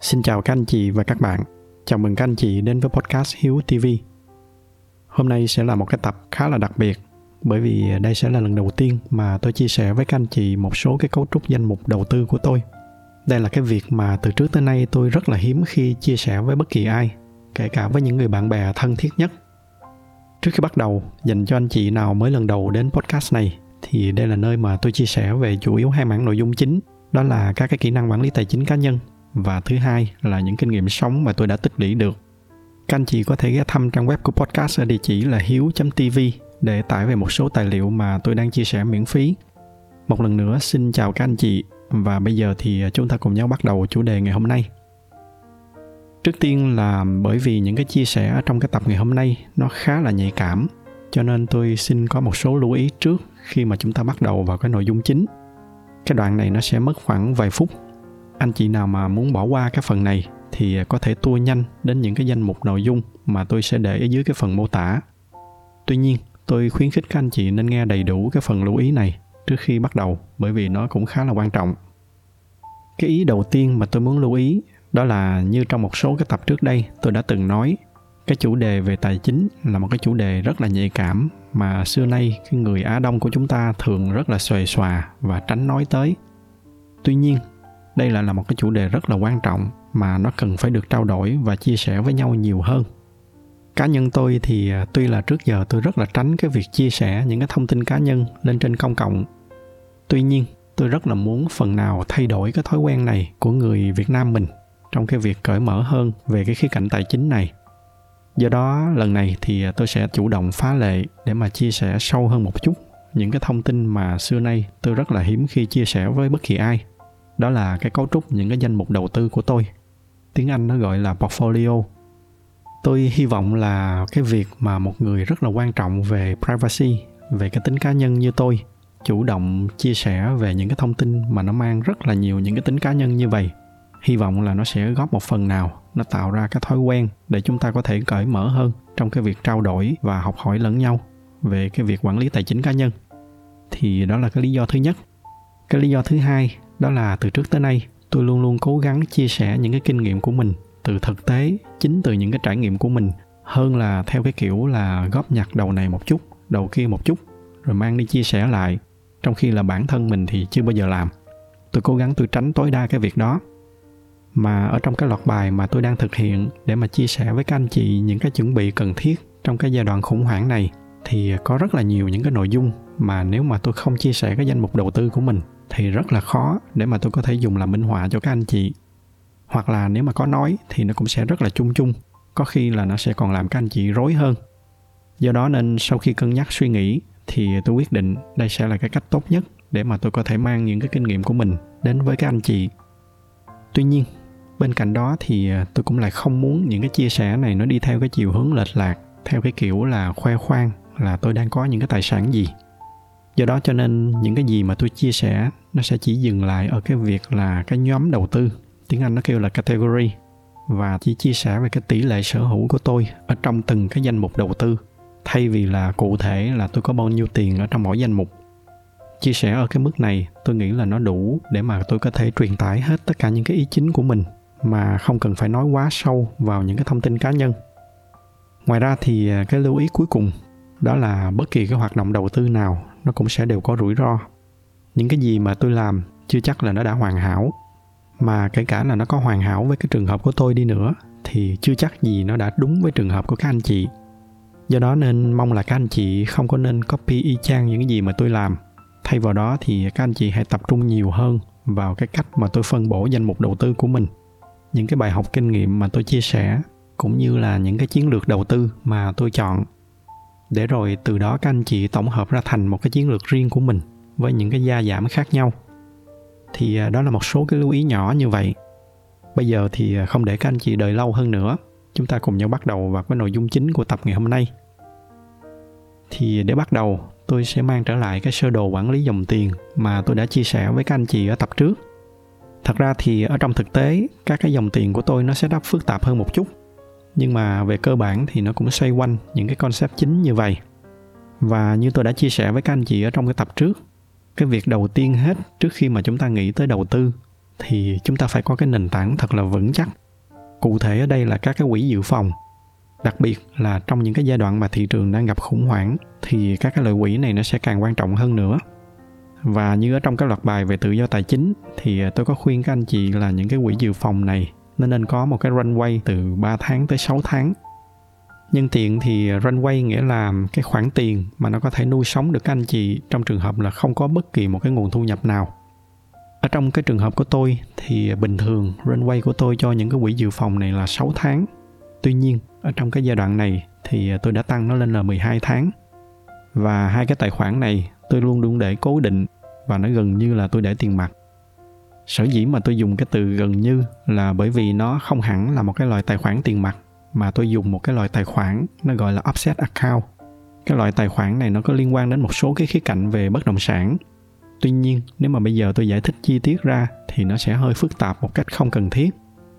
Xin chào các anh chị và các bạn. Chào mừng các anh chị đến với podcast Hiếu TV. Hôm nay sẽ là một cái tập khá là đặc biệt bởi vì đây sẽ là lần đầu tiên mà tôi chia sẻ với các anh chị một số cái cấu trúc danh mục đầu tư của tôi. Đây là cái việc mà từ trước tới nay tôi rất là hiếm khi chia sẻ với bất kỳ ai, kể cả với những người bạn bè thân thiết nhất. Trước khi bắt đầu, dành cho anh chị nào mới lần đầu đến podcast này thì đây là nơi mà tôi chia sẻ về chủ yếu hai mảng nội dung chính đó là các cái kỹ năng quản lý tài chính cá nhân và thứ hai là những kinh nghiệm sống mà tôi đã tích lũy được. Các anh chị có thể ghé thăm trang web của podcast ở địa chỉ là hiếu.tv để tải về một số tài liệu mà tôi đang chia sẻ miễn phí. Một lần nữa, xin chào các anh chị và bây giờ thì à, chúng ta cùng nhau bắt đầu chủ đề ngày hôm nay. Trước tiên là bởi vì những cái chia sẻ trong cái tập ngày hôm nay nó khá là nhạy cảm, cho nên tôi xin có một số lưu ý trước khi mà chúng ta bắt đầu vào cái nội dung chính. Cái đoạn này nó sẽ mất khoảng vài phút anh chị nào mà muốn bỏ qua cái phần này thì có thể tua nhanh đến những cái danh mục nội dung mà tôi sẽ để ở dưới cái phần mô tả. Tuy nhiên, tôi khuyến khích các anh chị nên nghe đầy đủ cái phần lưu ý này trước khi bắt đầu bởi vì nó cũng khá là quan trọng. Cái ý đầu tiên mà tôi muốn lưu ý đó là như trong một số cái tập trước đây tôi đã từng nói cái chủ đề về tài chính là một cái chủ đề rất là nhạy cảm mà xưa nay cái người Á Đông của chúng ta thường rất là xòe xòa và tránh nói tới. Tuy nhiên, đây lại là một cái chủ đề rất là quan trọng mà nó cần phải được trao đổi và chia sẻ với nhau nhiều hơn. Cá nhân tôi thì à, tuy là trước giờ tôi rất là tránh cái việc chia sẻ những cái thông tin cá nhân lên trên công cộng. Tuy nhiên, tôi rất là muốn phần nào thay đổi cái thói quen này của người việt nam mình trong cái việc cởi mở hơn về cái khía cạnh tài chính này. Do đó, lần này thì à, tôi sẽ chủ động phá lệ để mà chia sẻ sâu hơn một chút những cái thông tin mà xưa nay tôi rất là hiếm khi chia sẻ với bất kỳ ai đó là cái cấu trúc những cái danh mục đầu tư của tôi. Tiếng anh nó gọi là portfolio. Tôi hy vọng là cái việc mà một người rất là quan trọng về privacy, về cái tính cá nhân như tôi, chủ động chia sẻ về những cái thông tin mà nó mang rất là nhiều những cái tính cá nhân như vậy, hy vọng là nó sẽ góp một phần nào, nó tạo ra cái thói quen để chúng ta có thể cởi mở hơn trong cái việc trao đổi và học hỏi lẫn nhau về cái việc quản lý tài chính cá nhân. Thì đó là cái lý do thứ nhất. Cái lý do thứ hai đó là từ trước tới nay, tôi luôn luôn cố gắng chia sẻ những cái kinh nghiệm của mình từ thực tế, chính từ những cái trải nghiệm của mình, hơn là theo cái kiểu là góp nhặt đầu này một chút, đầu kia một chút, rồi mang đi chia sẻ lại, trong khi là bản thân mình thì chưa bao giờ làm. Tôi cố gắng tôi tránh tối đa cái việc đó. Mà ở trong cái loạt bài mà tôi đang thực hiện để mà chia sẻ với các anh chị những cái chuẩn bị cần thiết trong cái giai đoạn khủng hoảng này, thì có rất là nhiều những cái nội dung mà nếu mà tôi không chia sẻ cái danh mục đầu tư của mình thì rất là khó để mà tôi có thể dùng làm minh họa cho các anh chị. Hoặc là nếu mà có nói thì nó cũng sẽ rất là chung chung, có khi là nó sẽ còn làm các anh chị rối hơn. Do đó nên sau khi cân nhắc suy nghĩ thì tôi quyết định đây sẽ là cái cách tốt nhất để mà tôi có thể mang những cái kinh nghiệm của mình đến với các anh chị. Tuy nhiên, bên cạnh đó thì à, tôi cũng lại không muốn những cái chia sẻ này nó đi theo cái chiều hướng lệch lạc, theo cái kiểu là khoe khoang là tôi đang có những cái tài sản gì do đó cho nên những cái gì mà tôi chia sẻ, nó sẽ chỉ dừng lại ở cái việc là cái nhóm đầu tư. Tiếng anh nó kêu là category. Và chỉ chia sẻ về cái tỷ lệ sở hữu của tôi ở trong từng cái danh mục đầu tư. Thay vì là cụ thể là tôi có bao nhiêu tiền ở trong mỗi danh mục. Chia sẻ ở cái mức này, tôi nghĩ là nó đủ để mà tôi có thể truyền tải hết tất cả những cái ý chính của mình mà không cần phải nói quá sâu vào những cái thông tin cá nhân. Ngoài ra thì à, cái lưu ý cuối cùng đó là bất kỳ cái hoạt động đầu tư nào nó cũng sẽ đều có rủi ro. Những cái gì mà tôi làm chưa chắc là nó đã hoàn hảo, mà kể cả là nó có hoàn hảo với cái trường hợp của tôi đi nữa, thì chưa chắc gì nó đã đúng với trường hợp của các anh chị. Do đó nên mong là các anh chị không có nên copy y chang những cái gì mà tôi làm. Thay vào đó thì các anh chị hãy tập trung nhiều hơn vào cái cách mà tôi phân bổ danh mục đầu tư của mình. Những cái bài học kinh nghiệm mà tôi chia sẻ, cũng như là những cái chiến lược đầu tư mà tôi chọn để rồi từ đó các anh chị tổng hợp ra thành một cái chiến lược riêng của mình với những cái gia giảm khác nhau. Thì à, đó là một số cái lưu ý nhỏ như vậy. Bây giờ thì à, không để các anh chị đợi lâu hơn nữa. Chúng ta cùng nhau bắt đầu vào cái nội dung chính của tập ngày hôm nay. Thì để bắt đầu, tôi sẽ mang trở lại cái sơ đồ quản lý dòng tiền mà tôi đã chia sẻ với các anh chị ở tập trước. Thật ra thì ở trong thực tế, các cái dòng tiền của tôi nó sẽ đắp phức tạp hơn một chút nhưng mà về cơ bản thì nó cũng xoay quanh những cái concept chính như vậy. Và như tôi đã chia sẻ với các anh chị ở trong cái tập trước, cái việc đầu tiên hết trước khi mà chúng ta nghĩ tới đầu tư, thì chúng ta phải có cái nền tảng thật là vững chắc. Cụ thể ở đây là các cái quỹ dự phòng, đặc biệt là trong những cái giai đoạn mà thị trường đang gặp khủng hoảng, thì các cái loại quỹ này nó sẽ càng quan trọng hơn nữa. Và như ở trong các loạt bài về tự do tài chính, thì tôi có khuyên các anh chị là những cái quỹ dự phòng này nên nên có một cái runway từ 3 tháng tới 6 tháng. Nhân tiện thì runway nghĩa là cái khoản tiền mà nó có thể nuôi sống được các anh chị trong trường hợp là không có bất kỳ một cái nguồn thu nhập nào. Ở trong cái trường hợp của tôi thì bình thường runway của tôi cho những cái quỹ dự phòng này là 6 tháng. Tuy nhiên, ở trong cái giai đoạn này thì tôi đã tăng nó lên là 12 tháng. Và hai cái tài khoản này tôi luôn luôn để cố định và nó gần như là tôi để tiền mặt sở dĩ mà tôi dùng cái từ gần như là bởi vì nó không hẳn là một cái loại tài khoản tiền mặt, mà tôi dùng một cái loại tài khoản, nó gọi là offset account. Cái loại tài khoản này nó có liên quan đến một số cái khía cạnh về bất động sản. Tuy nhiên, nếu mà bây giờ tôi giải thích chi tiết ra thì nó sẽ hơi phức tạp một cách không cần thiết.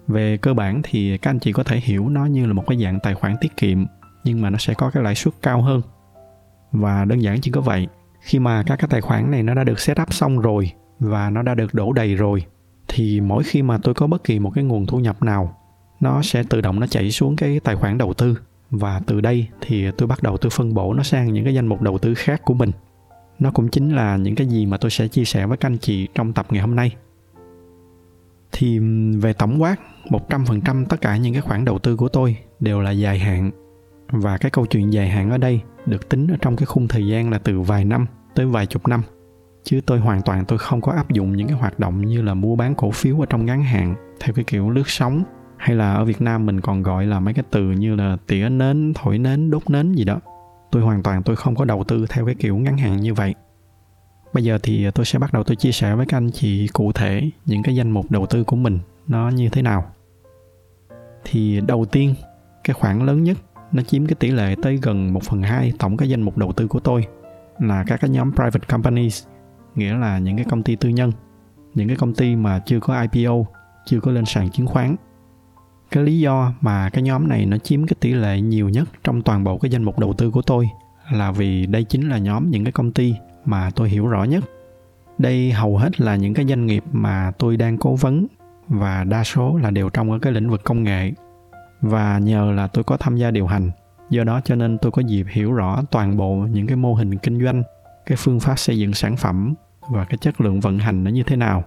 Về cơ bản thì các anh chị có thể hiểu nó như là một cái dạng tài khoản tiết kiệm, nhưng mà nó sẽ có cái lãi suất cao hơn. Và đơn giản chỉ có vậy, khi mà các cái tài khoản này nó đã được setup xong rồi và nó đã được đổ đầy rồi, thì mỗi khi mà tôi có bất kỳ một cái nguồn thu nhập nào, nó sẽ tự động nó chảy xuống cái tài khoản đầu tư. Và từ đây thì tôi bắt đầu tôi phân bổ nó sang những cái danh mục đầu tư khác của mình. Nó cũng chính là những cái gì mà tôi sẽ chia sẻ với các anh chị trong tập ngày hôm nay. Thì về tổng quát 100% tất cả những cái khoản đầu tư của tôi đều là dài hạn. Và cái câu chuyện dài hạn ở đây được tính ở trong cái khung thời gian là từ vài năm tới vài chục năm chứ tôi hoàn toàn tôi không có áp dụng những cái hoạt động như là mua bán cổ phiếu ở trong ngắn hạn theo cái kiểu lướt sóng hay là ở Việt Nam mình còn gọi là mấy cái từ như là tỉa nến, thổi nến, đốt nến gì đó. Tôi hoàn toàn tôi không có đầu tư theo cái kiểu ngắn hạn như vậy. Bây giờ thì tôi sẽ bắt đầu tôi chia sẻ với các anh chị cụ thể những cái danh mục đầu tư của mình nó như thế nào. Thì đầu tiên, cái khoản lớn nhất nó chiếm cái tỷ lệ tới gần 1 phần 2 tổng cái danh mục đầu tư của tôi là các cái nhóm private companies, nghĩa là những cái công ty tư nhân, những cái công ty mà chưa có IPO, chưa có lên sàn chứng khoán. Cái lý do mà cái nhóm này nó chiếm cái tỷ lệ nhiều nhất trong toàn bộ cái danh mục đầu tư của tôi là vì đây chính là nhóm những cái công ty mà tôi hiểu rõ nhất. Đây hầu hết là những cái doanh nghiệp mà tôi đang cố vấn và đa số là đều trong ở cái lĩnh vực công nghệ. Và nhờ là tôi có tham gia điều hành do đó cho nên tôi có dịp hiểu rõ toàn bộ những cái mô hình kinh doanh cái phương pháp xây dựng sản phẩm và cái chất lượng vận hành nó như thế nào.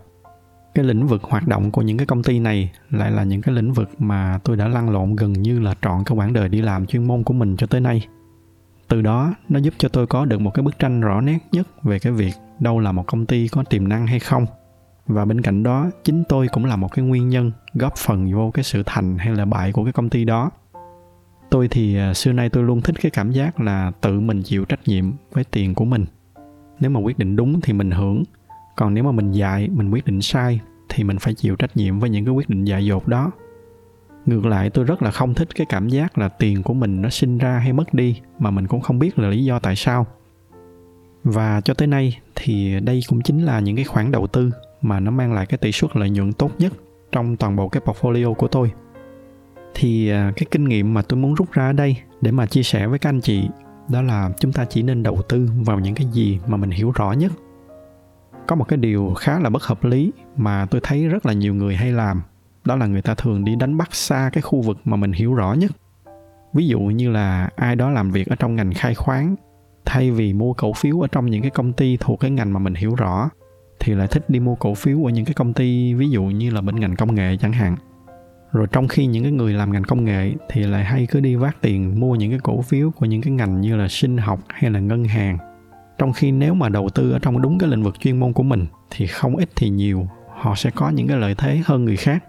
Cái lĩnh vực hoạt động của những cái công ty này lại là những cái lĩnh vực mà tôi đã lăn lộn gần như là trọn cái quãng đời đi làm chuyên môn của mình cho tới nay. Từ đó, nó giúp cho tôi có được một cái bức tranh rõ nét nhất về cái việc đâu là một công ty có tiềm năng hay không. Và bên cạnh đó, chính tôi cũng là một cái nguyên nhân góp phần vô cái sự thành hay là bại của cái công ty đó. Tôi thì à, xưa nay tôi luôn thích cái cảm giác là tự mình chịu trách nhiệm với tiền của mình nếu mà quyết định đúng thì mình hưởng. Còn nếu mà mình dạy, mình quyết định sai thì mình phải chịu trách nhiệm với những cái quyết định dại dột đó. Ngược lại, tôi rất là không thích cái cảm giác là tiền của mình nó sinh ra hay mất đi mà mình cũng không biết là lý do tại sao. Và cho tới nay thì đây cũng chính là những cái khoản đầu tư mà nó mang lại cái tỷ suất lợi nhuận tốt nhất trong toàn bộ cái portfolio của tôi. Thì à, cái kinh nghiệm mà tôi muốn rút ra ở đây để mà chia sẻ với các anh chị đó là chúng ta chỉ nên đầu tư vào những cái gì mà mình hiểu rõ nhất. Có một cái điều khá là bất hợp lý mà tôi thấy rất là nhiều người hay làm. Đó là người ta thường đi đánh bắt xa cái khu vực mà mình hiểu rõ nhất. Ví dụ như là ai đó làm việc ở trong ngành khai khoáng, thay vì mua cổ phiếu ở trong những cái công ty thuộc cái ngành mà mình hiểu rõ, thì lại thích đi mua cổ phiếu ở những cái công ty ví dụ như là bên ngành công nghệ chẳng hạn rồi trong khi những cái người làm ngành công nghệ thì lại hay cứ đi vác tiền mua những cái cổ phiếu của những cái ngành như là sinh học hay là ngân hàng. Trong khi nếu mà đầu tư ở trong đúng cái lĩnh vực chuyên môn của mình thì không ít thì nhiều, họ sẽ có những cái lợi thế hơn người khác.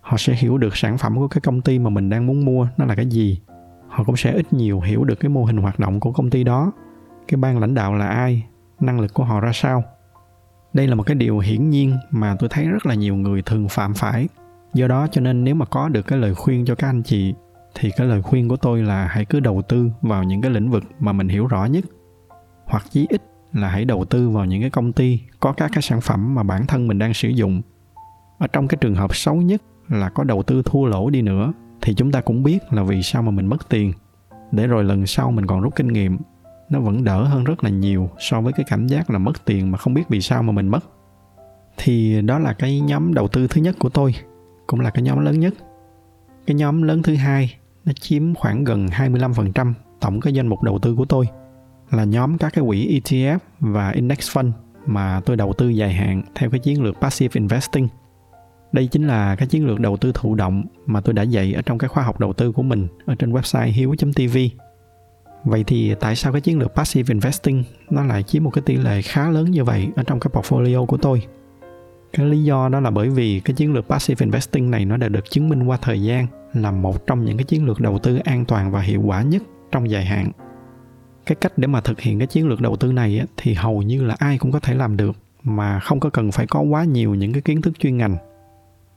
Họ sẽ hiểu được sản phẩm của cái công ty mà mình đang muốn mua nó là cái gì. Họ cũng sẽ ít nhiều hiểu được cái mô hình hoạt động của công ty đó. Cái ban lãnh đạo là ai? Năng lực của họ ra sao? Đây là một cái điều hiển nhiên mà tôi thấy rất là nhiều người thường phạm phải do đó cho nên nếu mà có được cái lời khuyên cho các anh chị, thì cái lời khuyên của tôi là hãy cứ đầu tư vào những cái lĩnh vực mà mình hiểu rõ nhất. Hoặc chí ít là hãy đầu tư vào những cái công ty có các cái sản phẩm mà bản thân mình đang sử dụng. Ở trong cái trường hợp xấu nhất là có đầu tư thua lỗ đi nữa, thì chúng ta cũng biết là vì sao mà mình mất tiền. Để rồi lần sau mình còn rút kinh nghiệm, nó vẫn đỡ hơn rất là nhiều so với cái cảm giác là mất tiền mà không biết vì sao mà mình mất. Thì đó là cái nhóm đầu tư thứ nhất của tôi cũng là cái nhóm lớn nhất cái nhóm lớn thứ hai, nó chiếm khoảng gần 25% tổng cái danh mục đầu tư của tôi là nhóm các cái quỹ ETF và index fund mà tôi đầu tư dài hạn theo cái chiến lược passive investing. Đây chính là cái chiến lược đầu tư thụ động mà tôi đã dạy ở trong cái khóa học đầu tư của mình ở trên website hiếu.tv. Vậy thì tại sao cái chiến lược passive investing nó lại chiếm một cái tỷ lệ khá lớn như vậy ở trong cái portfolio của tôi? Cái lý do đó là bởi vì cái chiến lược passive investing này nó đã được chứng minh qua thời gian là một trong những cái chiến lược đầu tư an toàn và hiệu quả nhất trong dài hạn. Cái cách để mà thực hiện cái chiến lược đầu tư này thì hầu như là ai cũng có thể làm được, mà không có cần phải có quá nhiều những cái kiến thức chuyên ngành.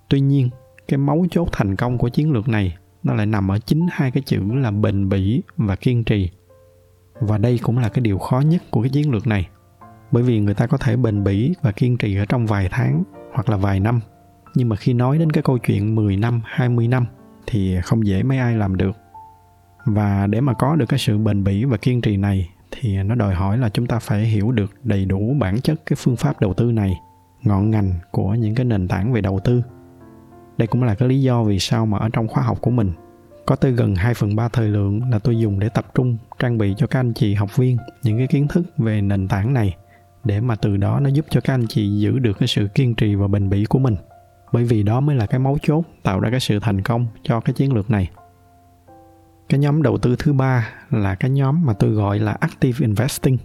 Tuy nhiên, cái mấu chốt thành công của chiến lược này, nó lại nằm ở chính hai cái chữ là bền bỉ và kiên trì. Và đây cũng là cái điều khó nhất của cái chiến lược này bởi vì người ta có thể bền bỉ và kiên trì ở trong vài tháng hoặc là vài năm. Nhưng mà khi nói đến cái câu chuyện 10 năm, 20 năm thì không dễ mấy ai làm được. Và để mà có được cái sự bền bỉ và kiên trì này thì nó đòi hỏi là chúng ta phải hiểu được đầy đủ bản chất cái phương pháp đầu tư này ngọn ngành của những cái nền tảng về đầu tư. Đây cũng là cái lý do vì sao mà ở trong khóa học của mình có tới gần 2 phần 3 thời lượng là tôi dùng để tập trung trang bị cho các anh chị học viên những cái kiến thức về nền tảng này để mà từ đó nó giúp cho các anh chị giữ được cái sự kiên trì và bền bỉ của mình. Bởi vì đó mới là cái mấu chốt tạo ra cái sự thành công cho cái chiến lược này. Cái nhóm đầu tư thứ ba là cái nhóm mà tôi gọi là active investing.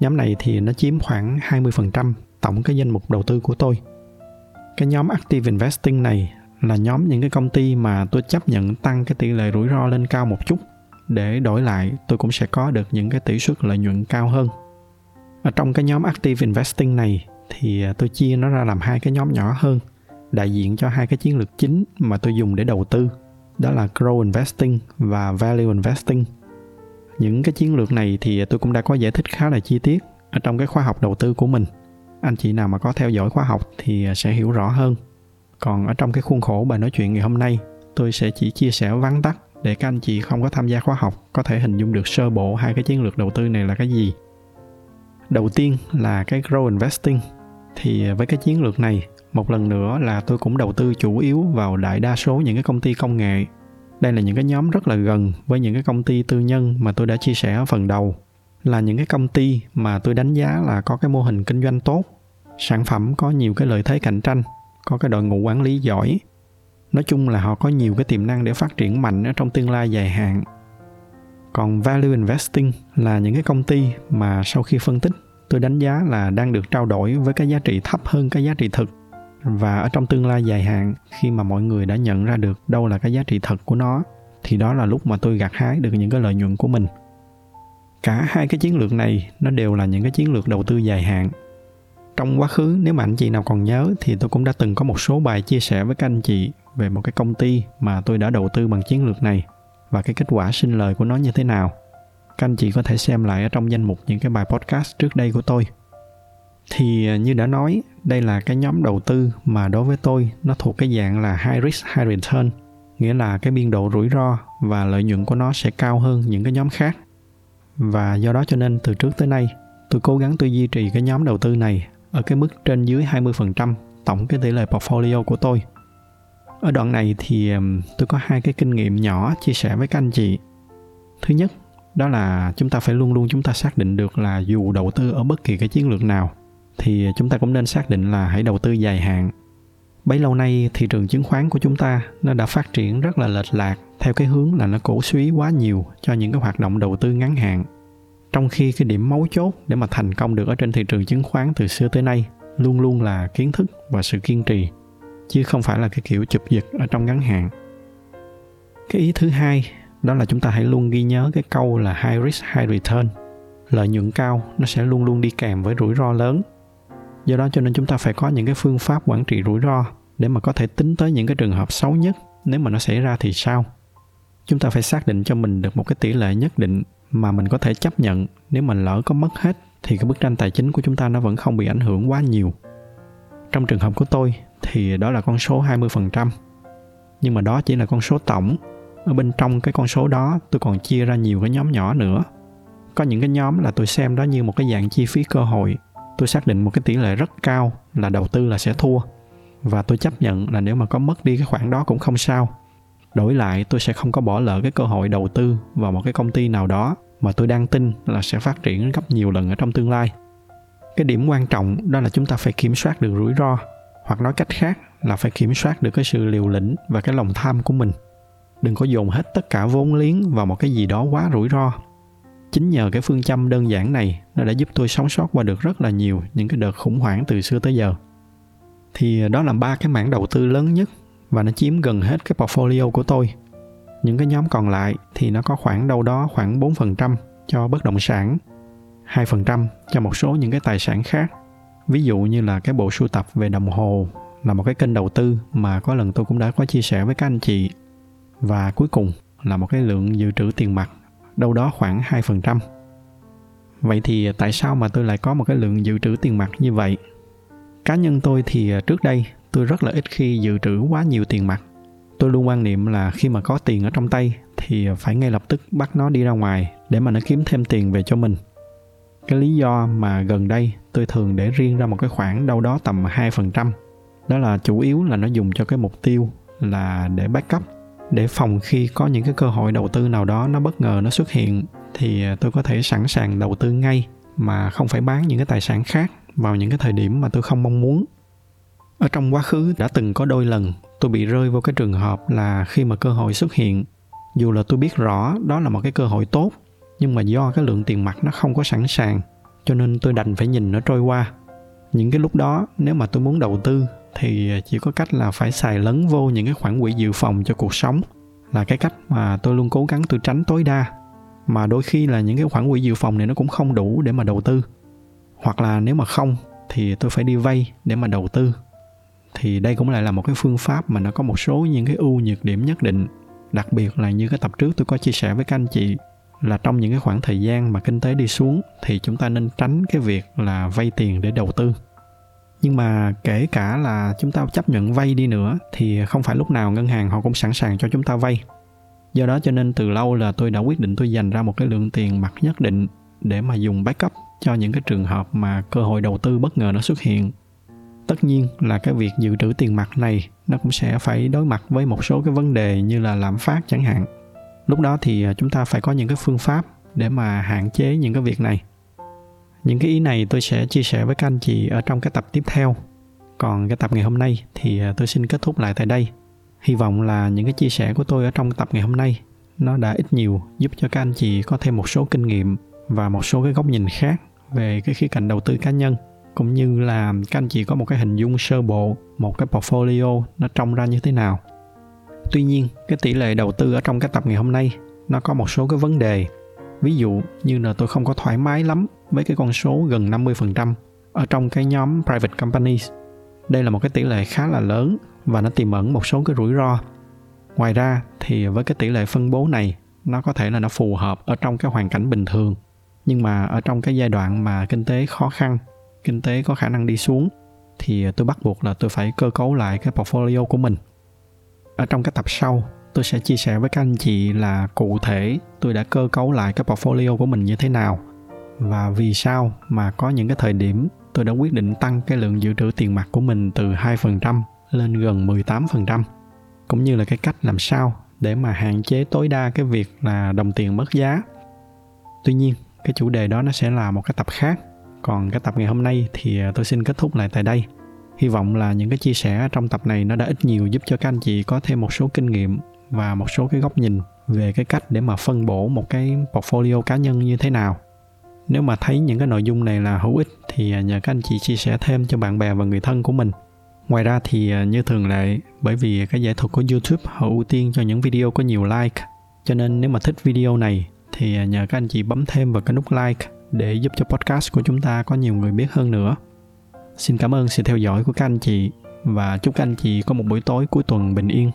Nhóm này thì nó chiếm khoảng 20% tổng cái danh mục đầu tư của tôi. Cái nhóm active investing này là nhóm những cái công ty mà tôi chấp nhận tăng cái tỷ lệ rủi ro lên cao một chút. Để đổi lại, tôi cũng sẽ có được những cái tỷ suất lợi nhuận cao hơn ở trong cái nhóm active investing này thì à, tôi chia nó ra làm hai cái nhóm nhỏ hơn, đại diện cho hai cái chiến lược chính mà tôi dùng để đầu tư, đó là grow investing và value investing. Những cái chiến lược này thì tôi cũng đã có giải thích khá là chi tiết ở trong cái khóa học đầu tư của mình. Anh chị nào mà có theo dõi khóa học thì à, sẽ hiểu rõ hơn. Còn ở trong cái khuôn khổ bài nói chuyện ngày hôm nay, tôi sẽ chỉ chia sẻ vắn tắt để các anh chị không có tham gia khóa học có thể hình dung được sơ bộ hai cái chiến lược đầu tư này là cái gì đầu tiên là cái grow investing. Thì à, với cái chiến lược này, một lần nữa là tôi cũng đầu tư chủ yếu vào đại đa số những cái công ty công nghệ. Đây là những cái nhóm rất là gần với những cái công ty tư nhân mà tôi đã chia sẻ ở phần đầu, là những cái công ty mà tôi đánh giá là có cái mô hình kinh doanh tốt, sản phẩm có nhiều cái lợi thế cạnh tranh, có cái đội ngũ quản lý giỏi. Nói chung là họ có nhiều cái tiềm năng để phát triển mạnh ở trong tương lai dài hạn còn value investing là những cái công ty mà sau khi phân tích, tôi đánh giá là đang được trao đổi với cái giá trị thấp hơn cái giá trị thực. Và ở trong tương lai dài hạn, khi mà mọi người đã nhận ra được đâu là cái giá trị thật của nó, thì đó là lúc mà tôi gặt hái được những cái lợi nhuận của mình. Cả hai cái chiến lược này, nó đều là những cái chiến lược đầu tư dài hạn. Trong quá khứ, nếu mà anh chị nào còn nhớ, thì tôi cũng đã từng có một số bài chia sẻ với các anh chị về một cái công ty mà tôi đã đầu tư bằng chiến lược này và cái kết quả sinh lời của nó như thế nào. Các anh chị có thể xem lại ở trong danh mục những cái bài podcast trước đây của tôi. Thì à, như đã nói, đây là cái nhóm đầu tư mà đối với tôi, nó thuộc cái dạng là high risk, high return, nghĩa là cái biên độ rủi ro và lợi nhuận của nó sẽ cao hơn những cái nhóm khác. Và do đó cho nên từ trước tới nay, tôi cố gắng tôi duy trì cái nhóm đầu tư này ở cái mức trên dưới 20% tổng cái tỷ lệ portfolio của tôi. Ở đoạn này thì tôi có hai cái kinh nghiệm nhỏ chia sẻ với các anh chị. Thứ nhất, đó là chúng ta phải luôn luôn chúng ta xác định được là dù đầu tư ở bất kỳ cái chiến lược nào thì chúng ta cũng nên xác định là hãy đầu tư dài hạn. Bấy lâu nay thị trường chứng khoán của chúng ta nó đã phát triển rất là lệch lạc theo cái hướng là nó cổ suý quá nhiều cho những cái hoạt động đầu tư ngắn hạn. Trong khi cái điểm mấu chốt để mà thành công được ở trên thị trường chứng khoán từ xưa tới nay luôn luôn là kiến thức và sự kiên trì chứ không phải là cái kiểu chụp giật ở trong ngắn hạn. Cái ý thứ hai, đó là chúng ta hãy luôn ghi nhớ cái câu là high risk, high return lợi nhuận cao, nó sẽ luôn luôn đi kèm với rủi ro lớn. Do đó cho nên chúng ta phải có những cái phương pháp quản trị rủi ro để mà có thể tính tới những cái trường hợp xấu nhất. Nếu mà nó xảy ra thì sao? Chúng ta phải xác định cho mình được một cái tỷ lệ nhất định mà mình có thể chấp nhận. Nếu mà lỡ có mất hết thì cái bức tranh tài chính của chúng ta nó vẫn không bị ảnh hưởng quá nhiều. Trong trường hợp của tôi thì đó là con số 20%. Nhưng mà đó chỉ là con số tổng. Ở bên trong cái con số đó, tôi còn chia ra nhiều cái nhóm nhỏ nữa. Có những cái nhóm là tôi xem đó như một cái dạng chi phí cơ hội tôi xác định một cái tỷ lệ rất cao là đầu tư là sẽ thua và tôi chấp nhận là nếu mà có mất đi cái khoản đó cũng không sao đổi lại, tôi sẽ không có bỏ lỡ cái cơ hội đầu tư vào một cái công ty nào đó mà tôi đang tin là sẽ phát triển gấp nhiều lần ở trong tương lai cái điểm quan trọng đó là chúng ta phải kiểm soát được rủi ro hoặc nói cách khác là phải kiểm soát được cái sự liều lĩnh và cái lòng tham của mình. Đừng có dồn hết tất cả vốn liếng vào một cái gì đó quá rủi ro. Chính nhờ cái phương châm đơn giản này, nó đã giúp tôi sống sót qua được rất là nhiều những cái đợt khủng hoảng từ xưa tới giờ. Thì đó là ba cái mảng đầu tư lớn nhất và nó chiếm gần hết cái portfolio của tôi. Những cái nhóm còn lại thì nó có khoảng đâu đó khoảng 4% cho bất động sản 2% cho một số những cái tài sản khác ví dụ như là cái bộ sưu tập về đồng hồ là một cái kênh đầu tư mà có lần tôi cũng đã có chia sẻ với các anh chị và cuối cùng là một cái lượng dự trữ tiền mặt, đâu đó khoảng 2%. Vậy thì tại sao mà tôi lại có một cái lượng dự trữ tiền mặt như vậy? Cá nhân tôi thì à, trước đây tôi rất là ít khi dự trữ quá nhiều tiền mặt. Tôi luôn quan niệm là khi mà có tiền ở trong tay thì phải ngay lập tức bắt nó đi ra ngoài để mà nó kiếm thêm tiền về cho mình. Cái lý do mà gần đây tôi thường để riêng ra một cái khoản đâu đó tầm 2%. Đó là chủ yếu là nó dùng cho cái mục tiêu là để backup, để phòng khi có những cái cơ hội đầu tư nào đó nó bất ngờ nó xuất hiện thì à, tôi có thể sẵn sàng đầu tư ngay mà không phải bán những cái tài sản khác vào những cái thời điểm mà tôi không mong muốn ở trong quá khứ đã từng có đôi lần tôi bị rơi vào cái trường hợp là khi mà cơ hội xuất hiện, dù là tôi biết rõ đó là một cái cơ hội tốt nhưng mà do cái lượng tiền mặt nó không có sẵn sàng, cho nên tôi đành phải nhìn nó trôi qua. Những cái lúc đó, nếu mà tôi muốn đầu tư, thì chỉ có cách là phải xài lấn vô những cái khoản quỹ dự phòng cho cuộc sống, là cái cách mà tôi luôn cố gắng tôi tránh tối đa. Mà đôi khi là những cái khoản quỹ dự phòng này nó cũng không đủ để mà đầu tư. Hoặc là nếu mà không, thì tôi phải đi vay để mà đầu tư. Thì đây cũng lại là một cái phương pháp mà nó có một số những cái ưu nhược điểm nhất định, đặc biệt là như cái tập trước tôi có chia sẻ với các anh chị là trong những cái khoảng thời gian mà kinh tế đi xuống thì chúng ta nên tránh cái việc là vay tiền để đầu tư. Nhưng mà kể cả là chúng ta chấp nhận vay đi nữa thì không phải lúc nào ngân hàng họ cũng sẵn sàng cho chúng ta vay. Do đó cho nên từ lâu là tôi đã quyết định tôi dành ra một cái lượng tiền mặt nhất định để mà dùng backup cho những cái trường hợp mà cơ hội đầu tư bất ngờ nó xuất hiện. Tất nhiên là cái việc dự trữ tiền mặt này nó cũng sẽ phải đối mặt với một số cái vấn đề như là lạm phát chẳng hạn lúc đó thì à, chúng ta phải có những cái phương pháp để mà hạn chế những cái việc này. Những cái ý này tôi sẽ chia sẻ với các anh chị ở trong cái tập tiếp theo. Còn cái tập ngày hôm nay thì à, tôi xin kết thúc lại tại đây. Hy vọng là những cái chia sẻ của tôi ở trong tập ngày hôm nay nó đã ít nhiều giúp cho các anh chị có thêm một số kinh nghiệm và một số cái góc nhìn khác về cái khía cạnh đầu tư cá nhân, cũng như là các anh chị có một cái hình dung sơ bộ, một cái portfolio nó trông ra như thế nào tuy nhiên, cái tỷ lệ đầu tư ở trong cái tập ngày hôm nay, nó có một số cái vấn đề ví dụ như là tôi không có thoải mái lắm với cái con số gần 50% ở trong cái nhóm private companies. Đây là một cái tỷ lệ khá là lớn và nó tiềm ẩn một số cái rủi ro. Ngoài ra thì với cái tỷ lệ phân bố này, nó có thể là nó phù hợp ở trong cái hoàn cảnh bình thường nhưng mà ở trong cái giai đoạn mà kinh tế khó khăn, kinh tế có khả năng đi xuống, thì tôi bắt buộc là tôi phải cơ cấu lại cái portfolio của mình ở trong cái tập sau tôi sẽ chia sẻ với các anh chị là cụ thể tôi đã cơ cấu lại cái portfolio của mình như thế nào và vì sao mà có những cái thời điểm tôi đã quyết định tăng cái lượng dự trữ tiền mặt của mình từ 2% lên gần 18%. Cũng như là cái cách làm sao để mà hạn chế tối đa cái việc là đồng tiền mất giá. Tuy nhiên, cái chủ đề đó nó sẽ là một cái tập khác. Còn cái tập ngày hôm nay thì ờ, tôi xin kết thúc lại tại đây. Hy vọng là những cái chia sẻ trong tập này nó đã ít nhiều giúp cho các anh chị có thêm một số kinh nghiệm và một số cái góc nhìn về cái cách để mà phân bổ một cái portfolio cá nhân như thế nào. Nếu mà thấy những cái nội dung này là hữu ích thì à, nhờ các anh chị chia sẻ thêm cho bạn bè và người thân của mình. Ngoài ra thì à, như thường lệ, bởi vì cái giải thuật của youtube họ ưu tiên cho những video có nhiều like, cho nên nếu mà thích video này thì à, nhờ các anh chị bấm thêm vào cái nút like để giúp cho podcast của chúng ta có nhiều người biết hơn nữa xin cảm ơn sự theo dõi của các anh chị và chúc các anh chị có một buổi tối cuối tuần bình yên.